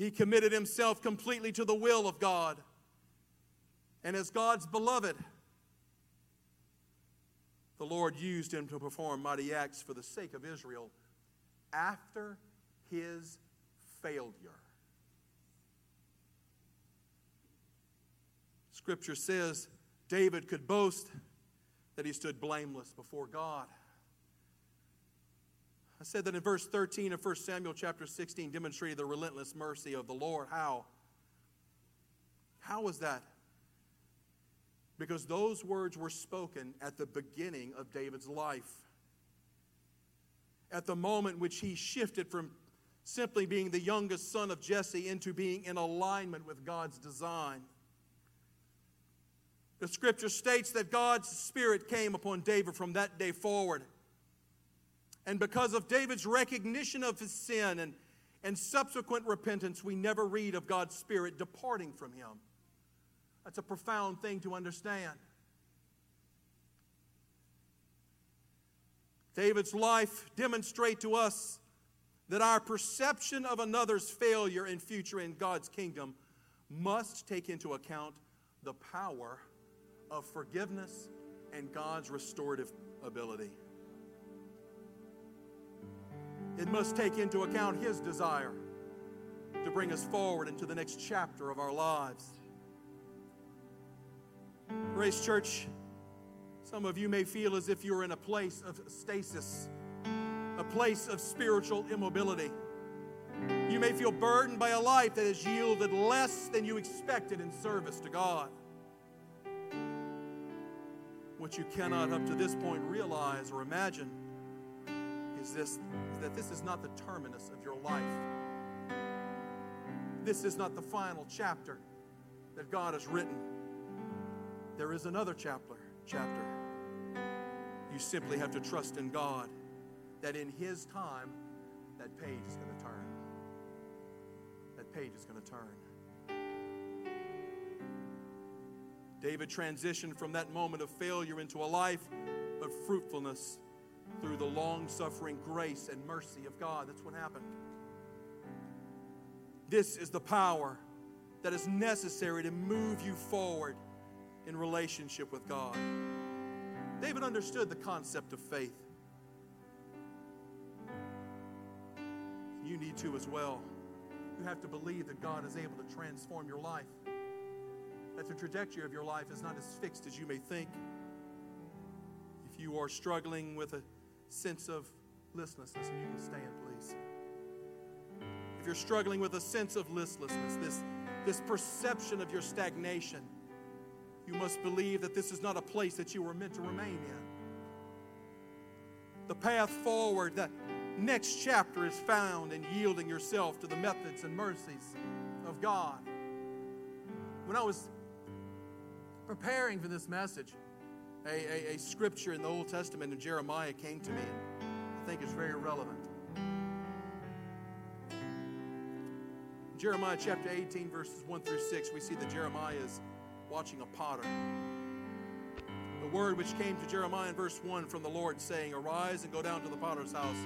He committed himself completely to the will of God. And as God's beloved, the Lord used him to perform mighty acts for the sake of Israel after his failure. Scripture says David could boast that he stood blameless before God. I said that in verse 13 of 1 Samuel chapter 16 demonstrated the relentless mercy of the Lord. How? How was that? Because those words were spoken at the beginning of David's life. At the moment which he shifted from simply being the youngest son of Jesse into being in alignment with God's design. The scripture states that God's Spirit came upon David from that day forward. And because of David's recognition of his sin and, and subsequent repentance, we never read of God's Spirit departing from him. That's a profound thing to understand. David's life demonstrates to us that our perception of another's failure and future in God's kingdom must take into account the power of forgiveness and God's restorative ability. It must take into account His desire to bring us forward into the next chapter of our lives. Grace Church, some of you may feel as if you're in a place of stasis, a place of spiritual immobility. You may feel burdened by a life that has yielded less than you expected in service to God. What you cannot, up to this point, realize or imagine is this is that this is not the terminus of your life. This is not the final chapter that God has written. There is another chapter, chapter. You simply have to trust in God that in his time that page is going to turn. That page is going to turn. David transitioned from that moment of failure into a life of fruitfulness through the long suffering grace and mercy of God. That's what happened. This is the power that is necessary to move you forward in relationship with God. David understood the concept of faith. You need to as well. You have to believe that God is able to transform your life, that the trajectory of your life is not as fixed as you may think. If you are struggling with a sense of listlessness, and you can stand, please. If you're struggling with a sense of listlessness, this, this perception of your stagnation, you must believe that this is not a place that you were meant to remain in. The path forward, that next chapter is found in yielding yourself to the methods and mercies of God. When I was preparing for this message, a, a, a scripture in the Old Testament in Jeremiah came to me, I think it's very relevant. Jeremiah chapter 18, verses 1 through 6, we see that Jeremiah is watching a potter. The word which came to Jeremiah in verse 1 from the Lord, saying, Arise and go down to the potter's house,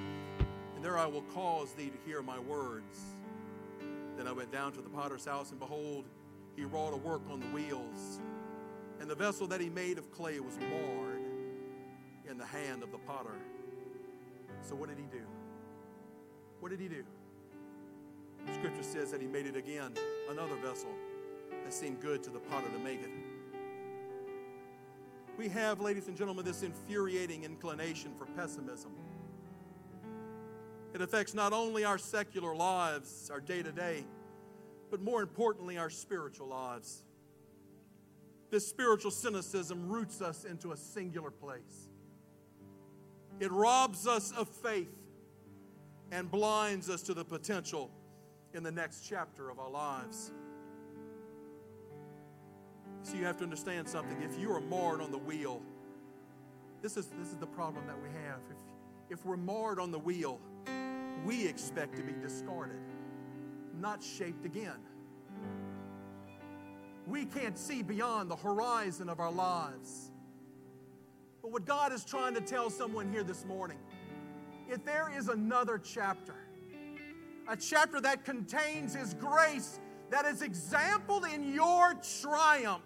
and there I will cause thee to hear my words. Then I went down to the potter's house, and behold, he wrought a work on the wheels and the vessel that he made of clay was marred in the hand of the potter. So, what did he do? What did he do? Scripture says that he made it again, another vessel that seemed good to the potter to make it. We have, ladies and gentlemen, this infuriating inclination for pessimism. It affects not only our secular lives, our day to day, but more importantly, our spiritual lives. This spiritual cynicism roots us into a singular place. It robs us of faith and blinds us to the potential in the next chapter of our lives. So you have to understand something. If you are marred on the wheel, This is, this is the problem that we have. If, if we're marred on the wheel, we expect to be discarded, not shaped again. We can't see beyond the horizon of our lives. But what God is trying to tell someone here this morning, if there is another chapter, a chapter that contains His grace, that is exampled in your triumph,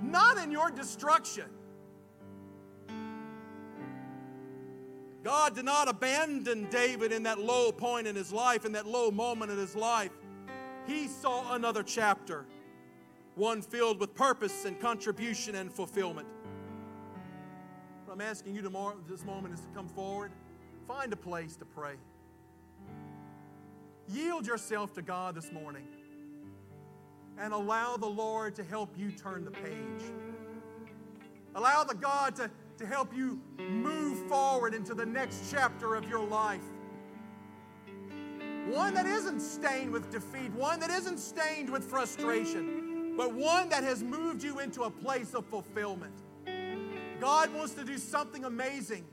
not in your destruction. God did not abandon David in that low point in his life, in that low moment in his life. He saw another chapter, one filled with purpose and contribution and fulfillment. What I'm asking you tomorrow, this moment is to come forward, find a place to pray. Yield yourself to God this morning and allow the Lord to help you turn the page. Allow the God to, to help you move forward into the next chapter of your life. One that isn't stained with defeat, one that isn't stained with frustration, but one that has moved you into a place of fulfillment. God wants to do something amazing.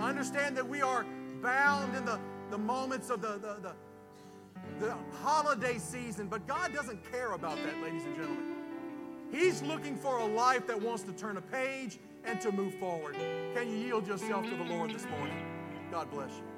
I understand that we are bound in the, the moments of the, the, the the holiday season, but God doesn't care about that, ladies and gentlemen. He's looking for a life that wants to turn a page and to move forward. Can you yield yourself to the Lord this morning? God bless you.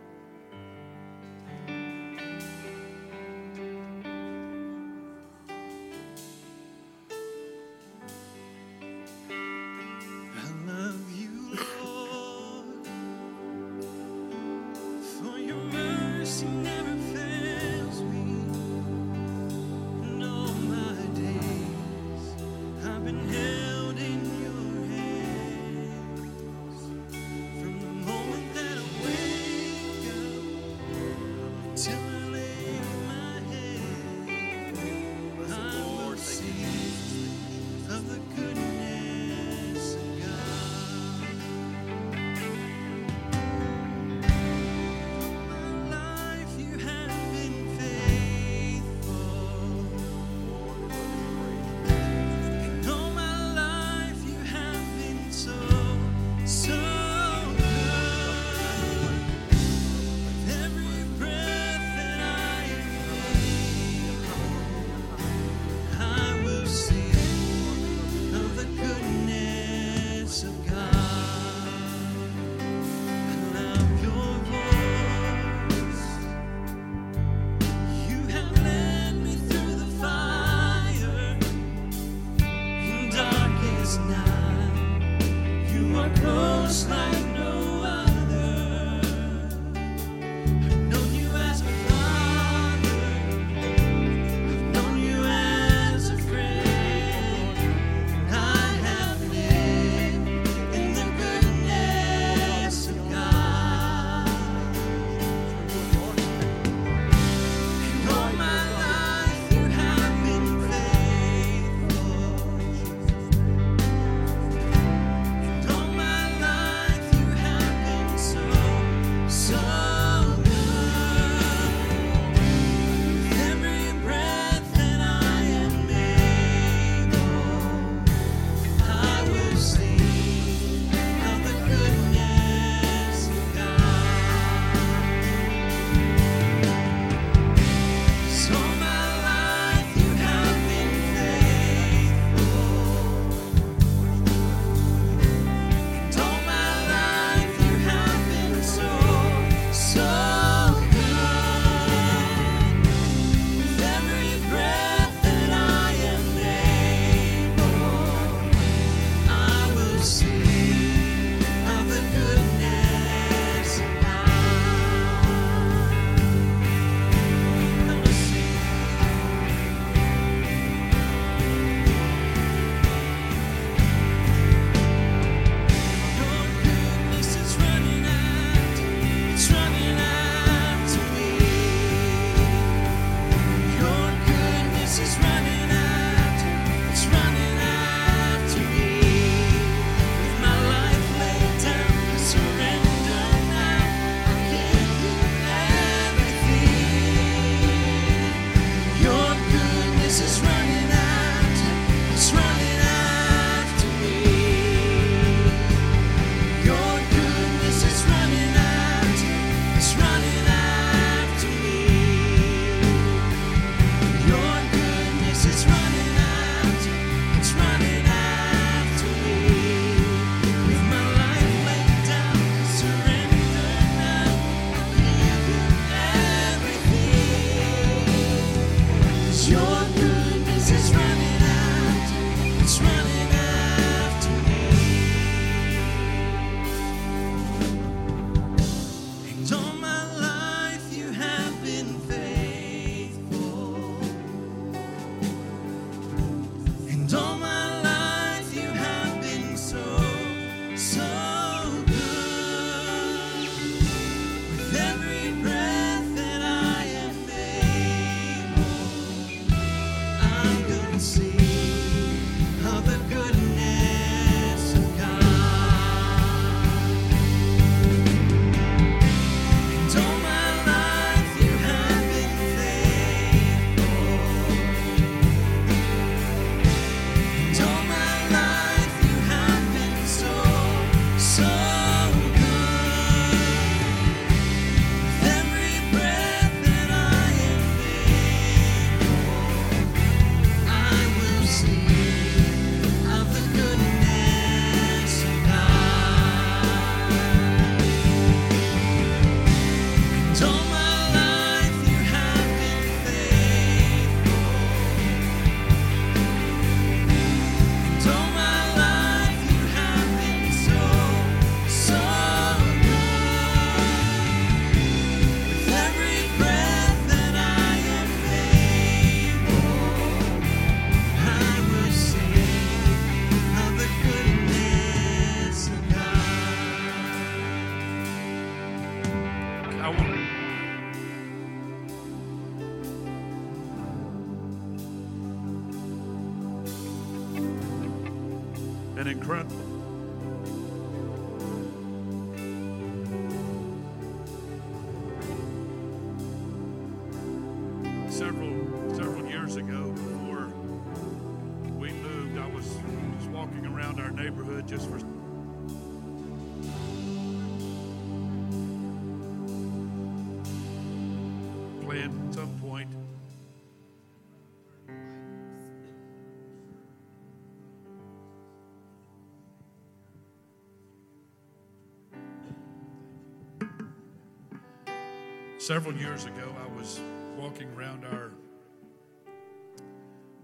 Several years ago, I was walking around our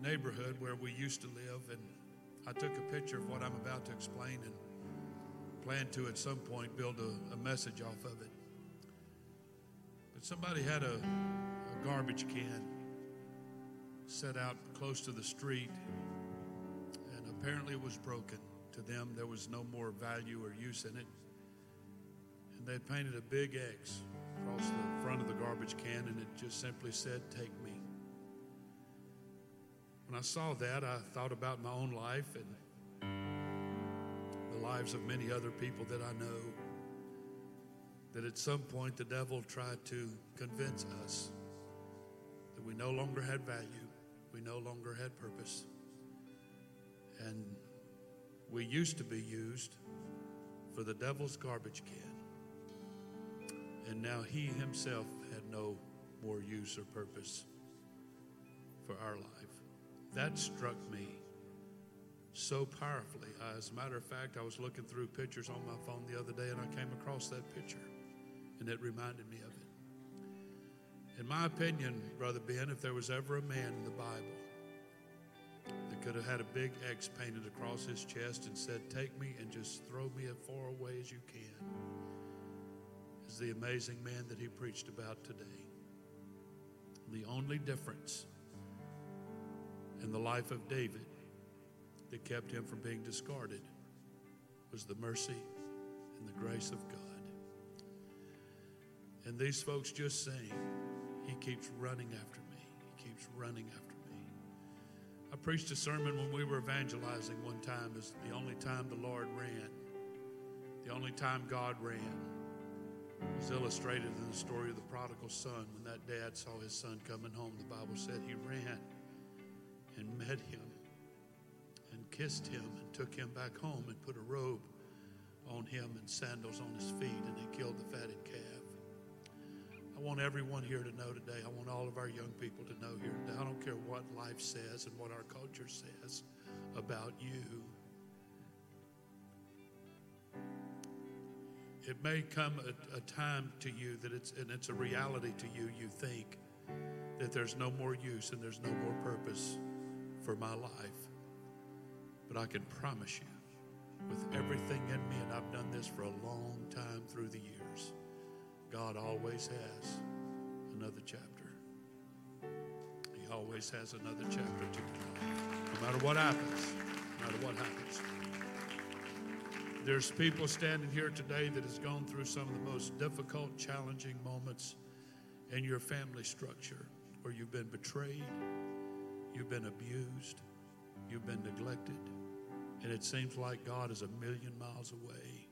neighborhood where we used to live, and I took a picture of what I'm about to explain and plan to at some point build a, a message off of it. But somebody had a, a garbage can set out close to the street, and apparently it was broken. To them, there was no more value or use in it. And they painted a big X across the front of the garbage can, and it just simply said, Take me. When I saw that, I thought about my own life and the lives of many other people that I know. That at some point the devil tried to convince us that we no longer had value, we no longer had purpose, and we used to be used for the devil's garbage can. And now he himself had no more use or purpose for our life. That struck me so powerfully. As a matter of fact, I was looking through pictures on my phone the other day and I came across that picture and it reminded me of it. In my opinion, Brother Ben, if there was ever a man in the Bible that could have had a big X painted across his chest and said, Take me and just throw me as far away as you can, is the amazing man that he preached about today. The only difference in the life of David that kept him from being discarded was the mercy and the grace of God. And these folks just saying, He keeps running after me. He keeps running after me. I preached a sermon when we were evangelizing one time as the only time the Lord ran, the only time God ran was illustrated in the story of the prodigal son. When that dad saw his son coming home, the Bible said he ran and met him and kissed him and took him back home and put a robe on him and sandals on his feet and he killed the fatted calf. I want everyone here to know today. I want all of our young people to know here today. I don't care what life says and what our culture says about you. It may come a, a time to you that it's and it's a reality to you. You think that there's no more use and there's no more purpose for my life. But I can promise you, with everything in me, and I've done this for a long time through the years, God always has another chapter. He always has another chapter to tell. No matter what happens, no matter what happens. There's people standing here today that has gone through some of the most difficult, challenging moments in your family structure where you've been betrayed, you've been abused, you've been neglected, and it seems like God is a million miles away.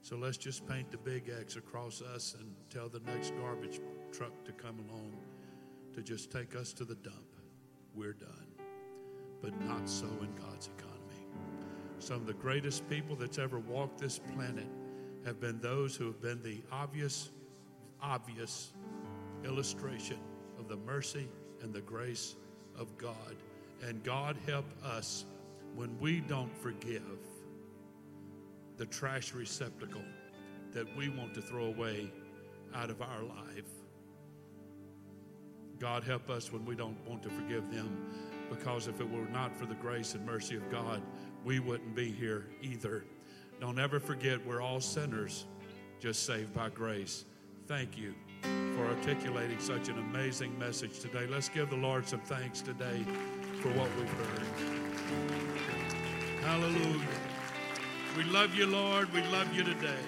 So let's just paint the big X across us and tell the next garbage truck to come along to just take us to the dump. We're done. But not so in God's economy. Some of the greatest people that's ever walked this planet have been those who have been the obvious, obvious illustration of the mercy and the grace of God. And God help us when we don't forgive the trash receptacle that we want to throw away out of our life. God help us when we don't want to forgive them because if it were not for the grace and mercy of God, we wouldn't be here either. Don't ever forget we're all sinners, just saved by grace. Thank you for articulating such an amazing message today. Let's give the Lord some thanks today for what we've heard. Hallelujah. We love you, Lord. We love you today.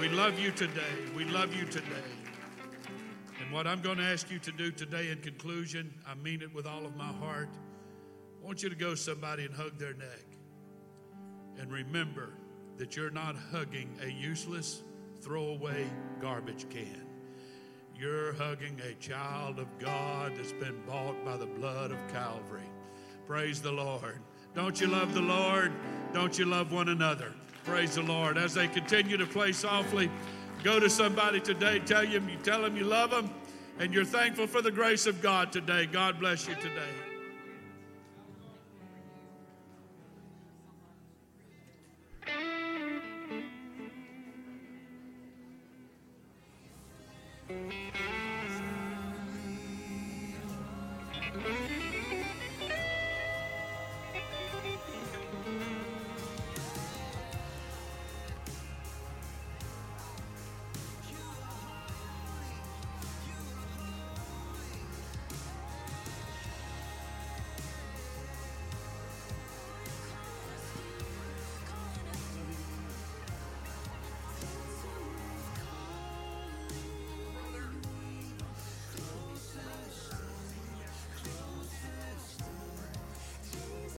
We love you today. We love you today. And what I'm going to ask you to do today in conclusion, I mean it with all of my heart. I want you to go somebody and hug their neck. And remember that you're not hugging a useless, throwaway garbage can. You're hugging a child of God that's been bought by the blood of Calvary. Praise the Lord. Don't you love the Lord? Don't you love one another? Praise the Lord. As they continue to play softly, go to somebody today, tell them you tell them you love them, and you're thankful for the grace of God today. God bless you today.